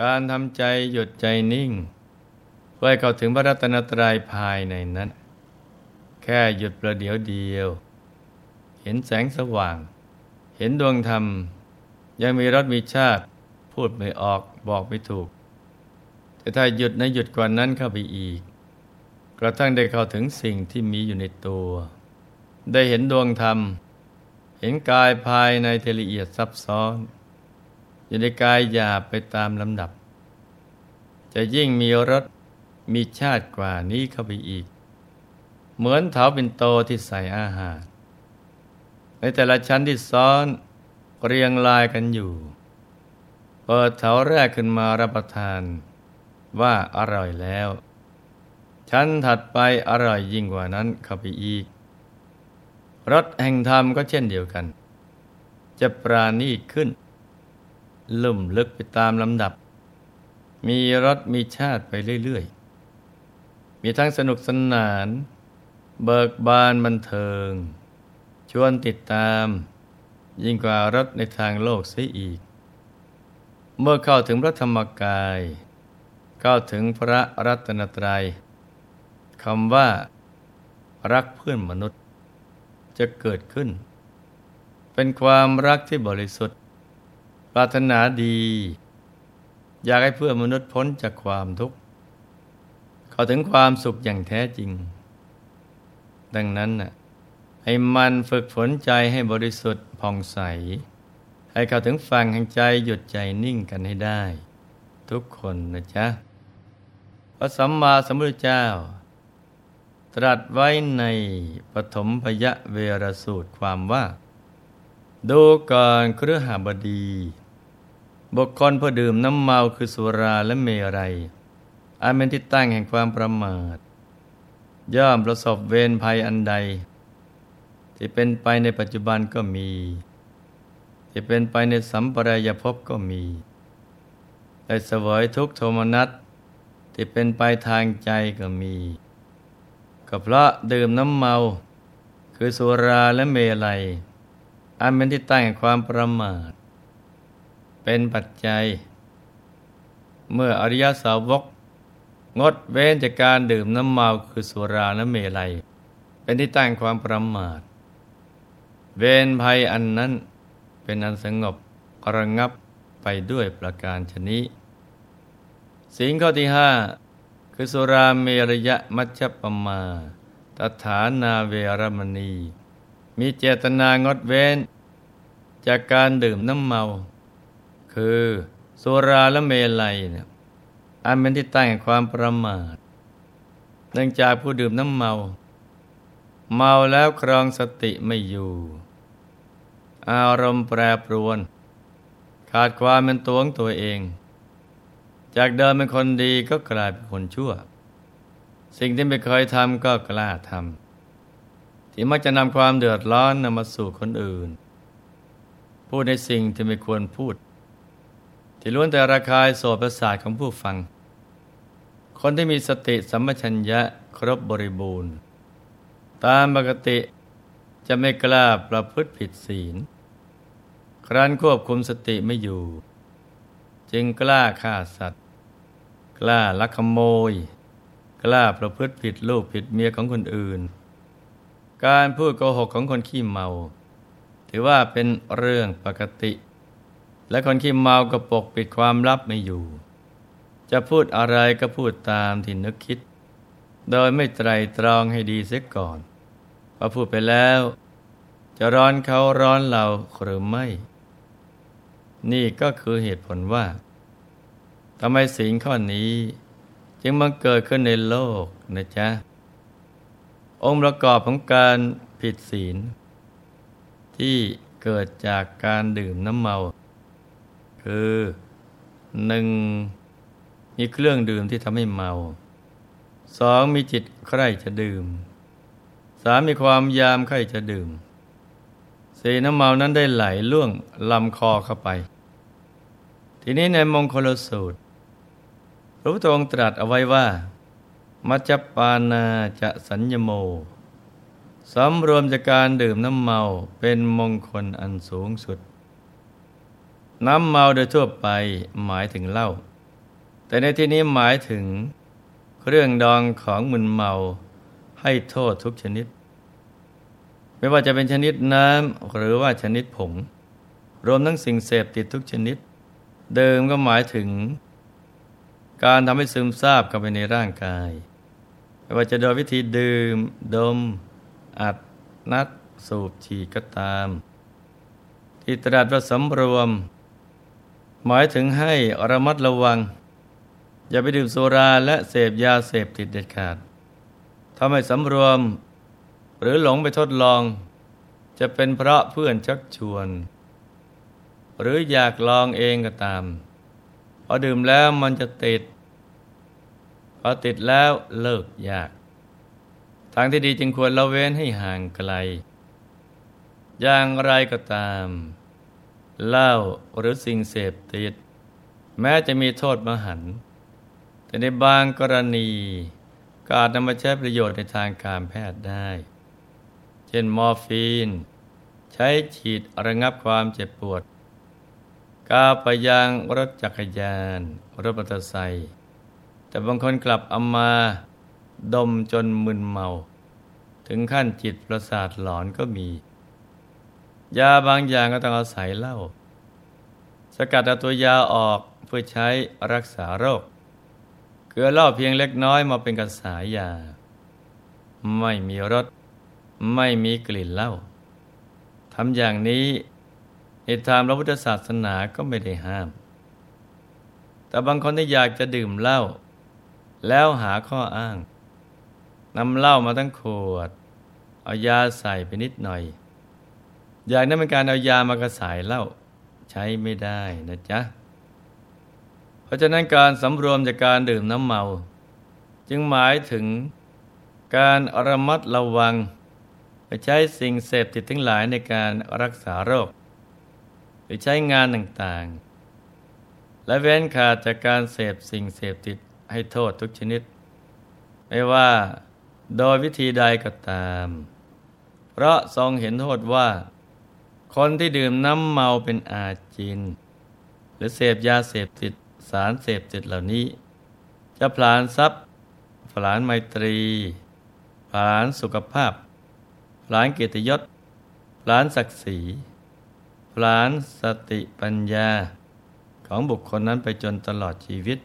การทำใจหยุดใจนิ่ง เพื่อเข้าถึงพระรัตนตรัยภายในนั้น แค่หยุดประเดี๋ยวเดียว เห็นแสงสว่าง เห็นดวงธรรม ยังมีรสมีชาติ พูดไม่ออกบอกไม่ถูก แต่ถ้าหยุดในหยุดกว่านั้นเข้าไปอีก กระทั่งได้เข้าถึงสิ่งที่มีอยู่ในตัว ได้เห็นดวงธรรม เห็นกายภายในเทละเอียดซับซ้อน อยู่ในกายหยาบไปตามลำดับ จะยิ่งมีรสมีชาติกว่านี้เข้าไปอีก เหมือนเถาเป็นโตที่ใส่อาหาร ในแต่ละชั้นที่ซ้อนเรียงรายกันอยู่ เปิดเถาแรกขึ้นมารับประทาน ว่าอร่อยแล้ว ชั้นถัดไปอร่อยยิ่งกว่านั้นเข้าไปอีกรสแห่งธรรมก็เช่นเดียวกัน จะปราณีตขึ้น ลุ่มลึกไปตามลำดับ มีรสมีชาติไปเรื่อยๆ มีทั้งสนุกสนาน เบิกบานบันเทิง ชวนติดตาม ยิ่งกว่ารถในทางโลกเสียอีก เมื่อเข้าถึงพระธรรมกายเข้าถึงพระรัตนตรัยคำว่า รักเพื่อนมนุษย์ จะเกิดขึ้น เป็นความรักที่บริสุทธิ์ รารถนาดี อยากให้เพื่อนมนุษย์พ้นจากความทุกข์เข้าถึงความสุขอย่างแท้จริง ดังนั้นน่ะให้มันฝึกฝนใจให้บริสุทธิ์ผ่องใส ให้เข้าถึงฝั่งแห่งใจหยุดใจนิ่งกันให้ได้ ทุกคนนะจ๊ะพระสัมมาสัมพุทธเจ้า ตรัสไว้ในปฐมพยเวรสูตรความว่า ดูก่อนเครือหาบดี บุคคลผู้ดื่มน้ำเมาคือสุราและเมรัยอันเป็นที่ตั้งแห่งความประมาท ย่อมประสบเวรภัยอันใด ที่เป็นไปในปัจจุบันก็มี ที่เป็นไปในสัมปรายภพก็มีได้เสวยทุกโทมนัสที่เป็นไปทางใจก็มีก็เพราะดื่มน้ำเมา คือสุราและเมลัยอันเป็นที่ตั้งแห่งความประมาท เป็นปัจจัย เมื่ออริยสาวก งดเว้นจากการดื่มน้ำเมาคือสุราและเมลัย เป็นที่ตั้งความประมาท เวรภัยอันนั้นเป็นอันสงบระงับไปด้วยประการชนิสิ่งข้อที่ห้าคือสุราเมรยะมัชฌปมาตถานาเวรมณี มีเจตนางดเว้น จากการดื่มน้ำเมา คือสุราและเมลัยเนี่ยอันเป็นที่ตั้งแห่งความประมาทเนื่องจากผู้ดื่มน้ำเมา เมาแล้วครองสติไม่อยู่ อารมณ์แปรปรวน ขาดความเป็นตัวของตัวเอง จากเดิมเป็นคนดีก็กลายเป็นคนชั่ว สิ่งที่ไม่เคยทำก็กล้าทำที่มักจะนำความเดือดร้อนนำมาสู่คนอื่น พูดในสิ่งที่ไม่ควรพูด ที่ล้วนแต่ระคายโสประสาทของผู้ฟัง คนที่มีสติสัมปชัญญะครบบริบูรณ์ ตามปกติจะไม่กล้าประพฤติผิดศีล ครั้นควบคุมสติไม่อยู่ จึงกล้าฆ่าสัตว์ กล้าลักขโมย กล้าประพฤติผิดลูกผิดเมียของคนอื่น การพูดโกหกของคนขี้เมา ถือว่าเป็นเรื่องปกติ และคนขี้เมาก็ปกปิดความลับไม่อยู่ จะพูดอะไรก็พูดตามที่นึกคิด โดยไม่ไตรตรองให้ดีเสียก่อนพอพูดไปแล้ว จะร้อนเขาร้อนเราหรือไม่ นี่ก็คือเหตุผลว่าทำไมสิ่งข้อนี้ จึงมาเกิดขึ้นในโลกนะจ๊ะ องค์ประกอบของการผิดศีล ที่เกิดจากการดื่มน้ำเมา คือหนึ่งมีเครื่องดื่มที่ทำให้เมาสองมีจิตใคร่จะดื่มสามมีความยามใคร่จะดื่มสี่น้ำเมานั้นได้ไหลล่วงลำคอเข้าไป ทีนี้ในมงคลสูตร พระพุทธองค์ตรัสเอาไว้ว่า มัจจปานาจะสัญญโมสำรวมจากการดื่มน้ำเมาเป็นมงคลอันสูงสุด น้ำเมาโดยทั่วไปหมายถึงเหล้าแต่ในที่นี้หมายถึงเรื่องดองของมึนเมาให้โทษทุกชนิด ไม่ว่าจะเป็นชนิดน้ำหรือว่าชนิดผง รวมทั้งสิ่งเสพติดทุกชนิด เดิมก็หมายถึง การทำให้ซึมซาบเข้าไปในร่างกาย ไม่ว่าจะโดยวิธีดื่ม ดม อัด นัด สูบฉีดก็ตาม ที่ตรัสว่าสำรวม หมายถึงให้ระมัดระวัง อย่าไปดื่มสุราและเสพยาเสพติดเด็ดขาดถ้าไม่สำรวม หรือหลงไปทดลอง จะเป็นเพราะเพื่อนชักชวน หรืออยากลองเองก็ตามพอดื่มแล้วมันจะติดพอติดแล้วเลิกยาก ทางที่ดีจึงควรละเว้นให้ห่างไกล อย่างไรก็ตาม เหล้าหรือสิ่งเสพติด แม้จะมีโทษมหันต์แต่ในบางกรณีก็อาจนำมาใช้ประโยชน์ในทางการแพทย์ได้ เช่นมอร์ฟีน ใช้ฉีดระงับความเจ็บปวดกาปยางรถจักรยาน รถมอเตอร์ไซค์แต่บางคนกลับเอามาดมจนมึนเมา ถึงขั้นจิตประสาทหลอนก็มี ยาบางอย่างก็ต้องอาศัยเหล้าสกัดเอาตัวยาออกเพื่อใช้รักษาโรค เกลือเหล้าเพียงเล็กน้อยมาเป็นกระสายยา ไม่มีรสไม่มีกลิ่นเหล้าทำอย่างนี้ในทางพระพุทธศาสนาก็ไม่ได้ห้าม แต่บางคนที่อยากจะดื่มเหล้าแล้วหาข้ออ้างนำเหล้ามาทั้งขวด เอายาใส่ไปนิดหน่อย อย่างนั้นเป็นการเอายามากระสายเล้าใช้ไม่ได้นะจ๊ะ เพราะฉะนั้นการสำรวมจากการดื่มน้ำเมา จึงหมายถึงการระมัดระวังไปใช้สิ่งเสพติดทั้งหลายในการรักษาโรค หรือใช้งานต่างๆ และเว้นขาดจากการเสพสิ่งเสพติดให้โทษทุกชนิด ไม่ว่าโดยวิธีใดก็ตาม เพราะทรงเห็นโทษว่า คนที่ดื่มน้ำเมาเป็นอาจิน หรือเสพยาเสพติดสารเสพติดเหล่านี้ จะผลานทรัพย์ผลานไมตรีผลานสุขภาพผลานเกียรติยศผลานศักดิ์ศรีผลานสติปัญญาของบุคคลนั้นไปจนตลอดชีวิต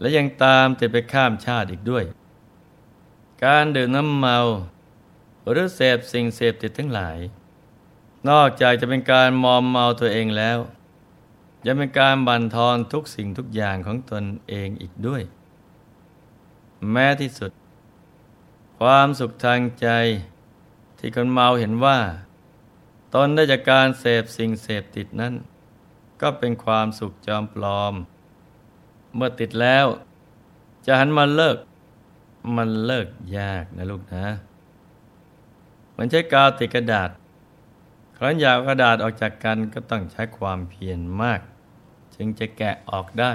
และยังตามติดไปข้ามชาติอีกด้วย การดื่มน้ำเมา หรือเสพสิ่งเสพติดทั้งหลาย นอกจากจะเป็นการมอมเมาตัวเองแล้วยังเป็นการบั่นทอนทุกสิ่งทุกอย่างของตนเองอีกด้วย แม้ที่สุด ความสุขทางใจที่คนเมาเห็นว่า ตนได้จากการเสพสิ่งเสพติดนั้น ก็เป็นความสุขจอมปลอม เมื่อติดแล้ว จะหันมาเลิก มันเลิกยากนะลูกนะ มันใช้กาวติดกระดาษ ครั้นอยากกระดาษออกจากกันก็ต้องใช้ความเพียรมาก จึงจะแกะออกได้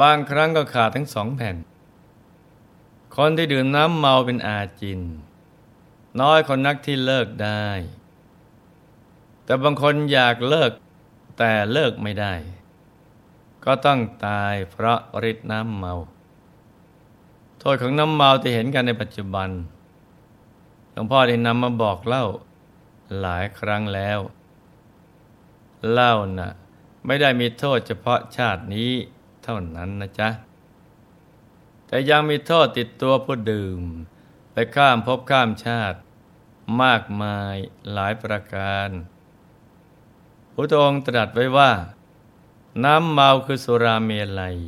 บางครั้งก็ขาดทั้งสองแผ่น คนที่ดื่มน้ำเมาเป็นอาจิน น้อยคนนักที่เลิกได้ แต่บางคนอยากเลิกแต่เลิกไม่ได้ ก็ต้องตายเพราะฤทธิ์น้ำเมา โทษของน้ำเมาที่เห็นกันในปัจจุบันหลวงพ่อได้นำมาบอกเล่า หลายครั้งแล้วเล่านะ่ะไม่ได้มีโทษเฉพาะชาตินี้เท่านั้นนะจ๊ะ แต่ยังมีโทษติดตัวผู้ดื่ม ไปข้ามภพข้ามชาติ มากมายหลายประการพระองค์ตรัสไว้ว่า น้ำเมาคือสุราเมลัย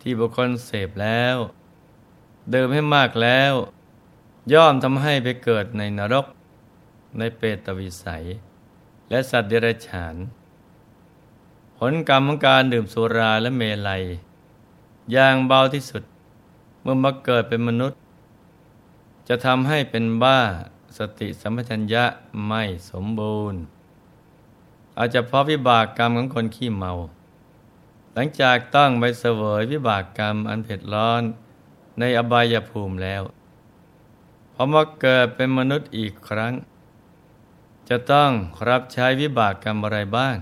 ที่บุคคลเสพแล้วดื่มให้มากแล้ว ย่อมทำให้ไปเกิดในนรก ในเปตวิสัย และสัตว์เดรัจฉาน ผลกรรมของการดื่มสุราและเมลัย อย่างเบาที่สุด เมื่อมาเกิดเป็นมนุษย์ จะทำให้เป็นบ้าสติสัมปชัญญะไม่สมบูรณ์ อาจจะเพราะวิบากกรรมของคนขี้เมา หลังจากต้องไปเสวยวิบากกรรมอันเผ็ดร้อนในอบายภูมิแล้วพอมาเกิดเป็นมนุษย์อีกครั้ง จะต้องรับใช้วิบากกรรมอะไรบ้าง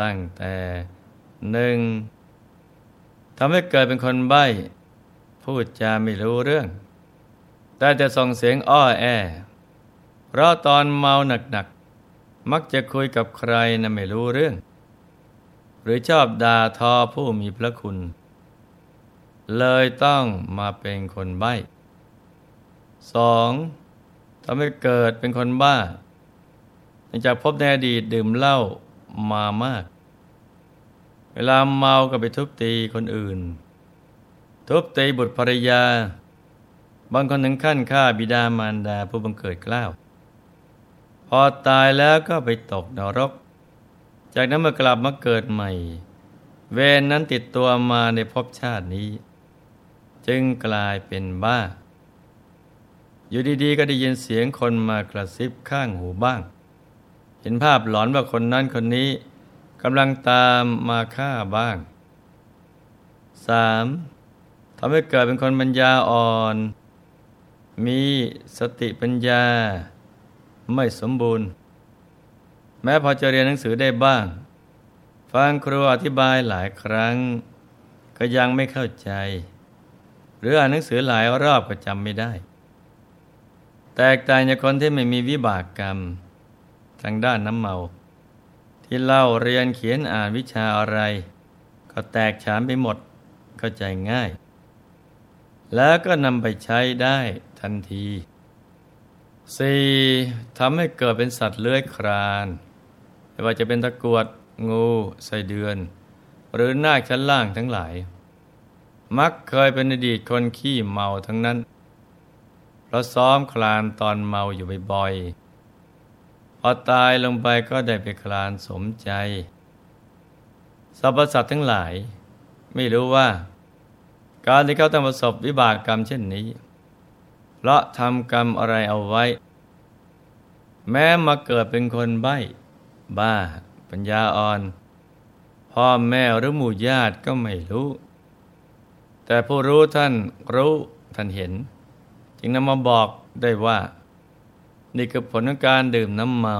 ตั้งแต่หนึ่งทำให้เกิดเป็นคนใบ้พูดจาไม่รู้เรื่อง แต่จะส่งเสียงอ้อแอ เพราะตอนเมาหนักๆ มักจะคุยกับใครนะไม่รู้เรื่อง หรือชอบด่าทอผู้มีพระคุณ เลยต้องมาเป็นคนใบ้สองทำให้เกิดเป็นคนบ้า จากพบในอดีตดื่มเหล้ามามาก เวลาเมาก็ไปทุบตีคนอื่น ทุบตีบุตรภรรยา บางคนถึงขั้นฆ่าบิดามารดาผู้บังเกิดกล้าว พอตายแล้วก็ไปตกนรก จากนั้นเมื่อกลับมาเกิดใหม่ เวรนนั้นติดตัวมาในภพชาตินี้ จึงกลายเป็นบ้า อยู่ดีๆก็ได้ยินเสียงคนมากระซิบข้างหูบ้าง เห็นภาพหลอนว่าคนนั้นคนนี้กำลังตามมาฆ่าบ้าง 3. ทำให้เกิดเป็นคนปัญญาอ่อน มีสติปัญญา ไม่สมบูรณ์ แม้พอจะเรียนหนังสือได้บ้าง ฟังครูอธิบายหลายครั้ง ก็ยังไม่เข้าใจ หรืออ่านหนังสือหลายรอบก็จำไม่ได้ แตกต่างจากคนที่ไม่มีวิบากกรรม ทางด้านน้ำเมา ที่เล่าเรียนเขียนอ่านวิชาอะไร ก็แตกฉานไปหมดเข้าใจง่าย แล้วก็นำไปใช้ได้ทันที 4. ทำให้เกิดเป็นสัตว์เลื้อยคลานไม่ว่าจะเป็นตะกวด งูไส้เดือน หรือนาคชั้นล่างทั้งหลาย มักเคยเป็นอดีตคนขี้เมาทั้งนั้นเราะซ้อมคลานตอนเมาอยู่บ่อยๆ อตายลงไปก็ได้ไปคลานสมใจสรรพสัตว์ทั้งหลาย ไม่รู้ว่า การที่เขาต้องประสบวิบากกรรมเช่นนี้ เพราะทำกรรมอะไรเอาไว้ แม้มาเกิดเป็นคนใบ้ บ้า ปัญญาอ่อน พ่อแม่หรือหมู่ญาติก็ไม่รู้ แต่ผู้รู้ท่านรู้ท่านเห็น จึงนำมาบอกได้ว่า นี่คือผลของการดื่มน้ำเมา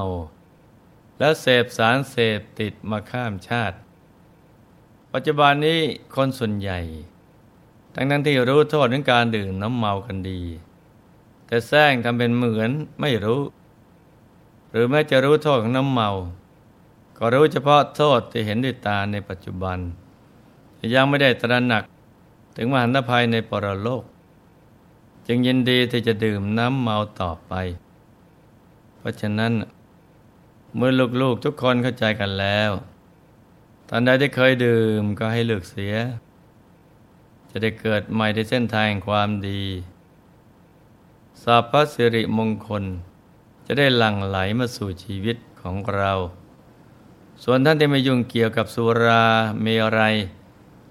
และเสพสารเสพติดมาข้ามชาติ ปัจจุบันนี้คนส่วนใหญ่ ทั้งนั้นที่รู้โทษของการดื่มน้ำเมากันดี แต่แซงทำเป็นเหมือนไม่รู้ หรือแม้จะรู้โทษของน้ำเมา ก็รู้เฉพาะโทษที่เห็นด้วยตาในปัจจุบัน ยังไม่ได้ตระหนักถึงมหันตภัยในปรโลก จึงยินดีที่จะดื่มน้ำเมาต่อไป เพราะฉะนั้น เมื่อลูกๆทุกคนเข้าใจกันแล้วท่านใดที่เคยดื่มก็ให้เลิกเสีย จะได้เกิดใหม่ในเส้นทางความดีสัพพสิริมงคล จะได้หลั่งไหลมาสู่ชีวิตของเรา ส่วนท่านที่ไม่ยุ่งเกี่ยวกับสุราเมรัย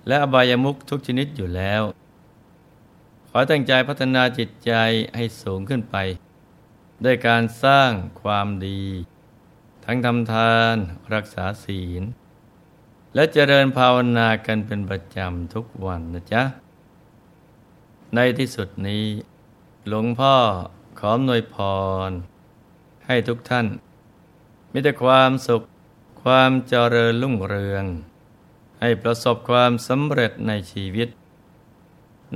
และอบายมุขทุกชนิดอยู่แล้ว ขอตั้งใจพัฒนาจิตใจให้สูงขึ้นไป ด้วยการสร้างความดี ทั้งทำทานรักษาศีล และเจริญภาวนากันเป็นประจำทุกวันนะจ๊ะ ในที่สุดนี้ หลวงพ่อขอหนวยพร ให้ทุกท่าน มีแต่ความสุขความเจริญรุ่งเรือง ให้ประสบความสำเร็จในชีวิต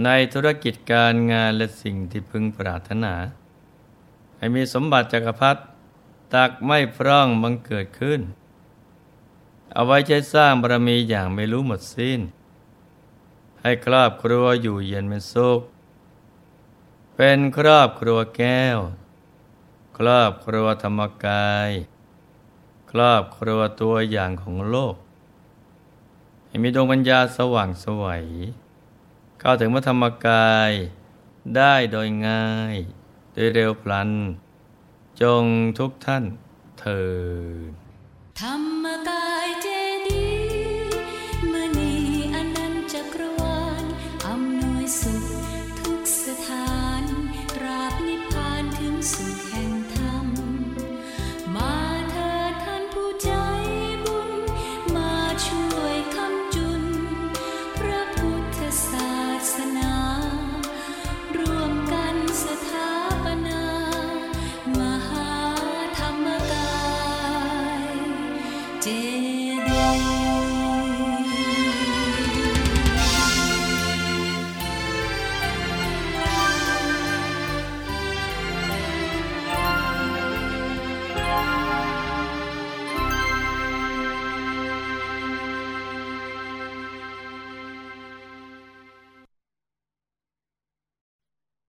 ในธุรกิจการงานและสิ่งที่พึงปรารถนา ให้มีสมบัติจักรพรรดิตักไม่พร่องบังเกิดขึ้น เอาไว้ใช้สร้างบารมีอย่างไม่รู้หมดสิ้น ให้ครอบครัวอยู่เย็นเป็นสุข เป็นครอบครัวแก้ว ครอบครัวธรรมกาย ครอบครัวตัวอย่างของโลก ให้มีดวงปัญญาสว่างสวัยเข้าถึงพระธรรมกายได้โดยง่าย โดยเร็วพลัน จงทุกท่านเถิดธรรมกายเจ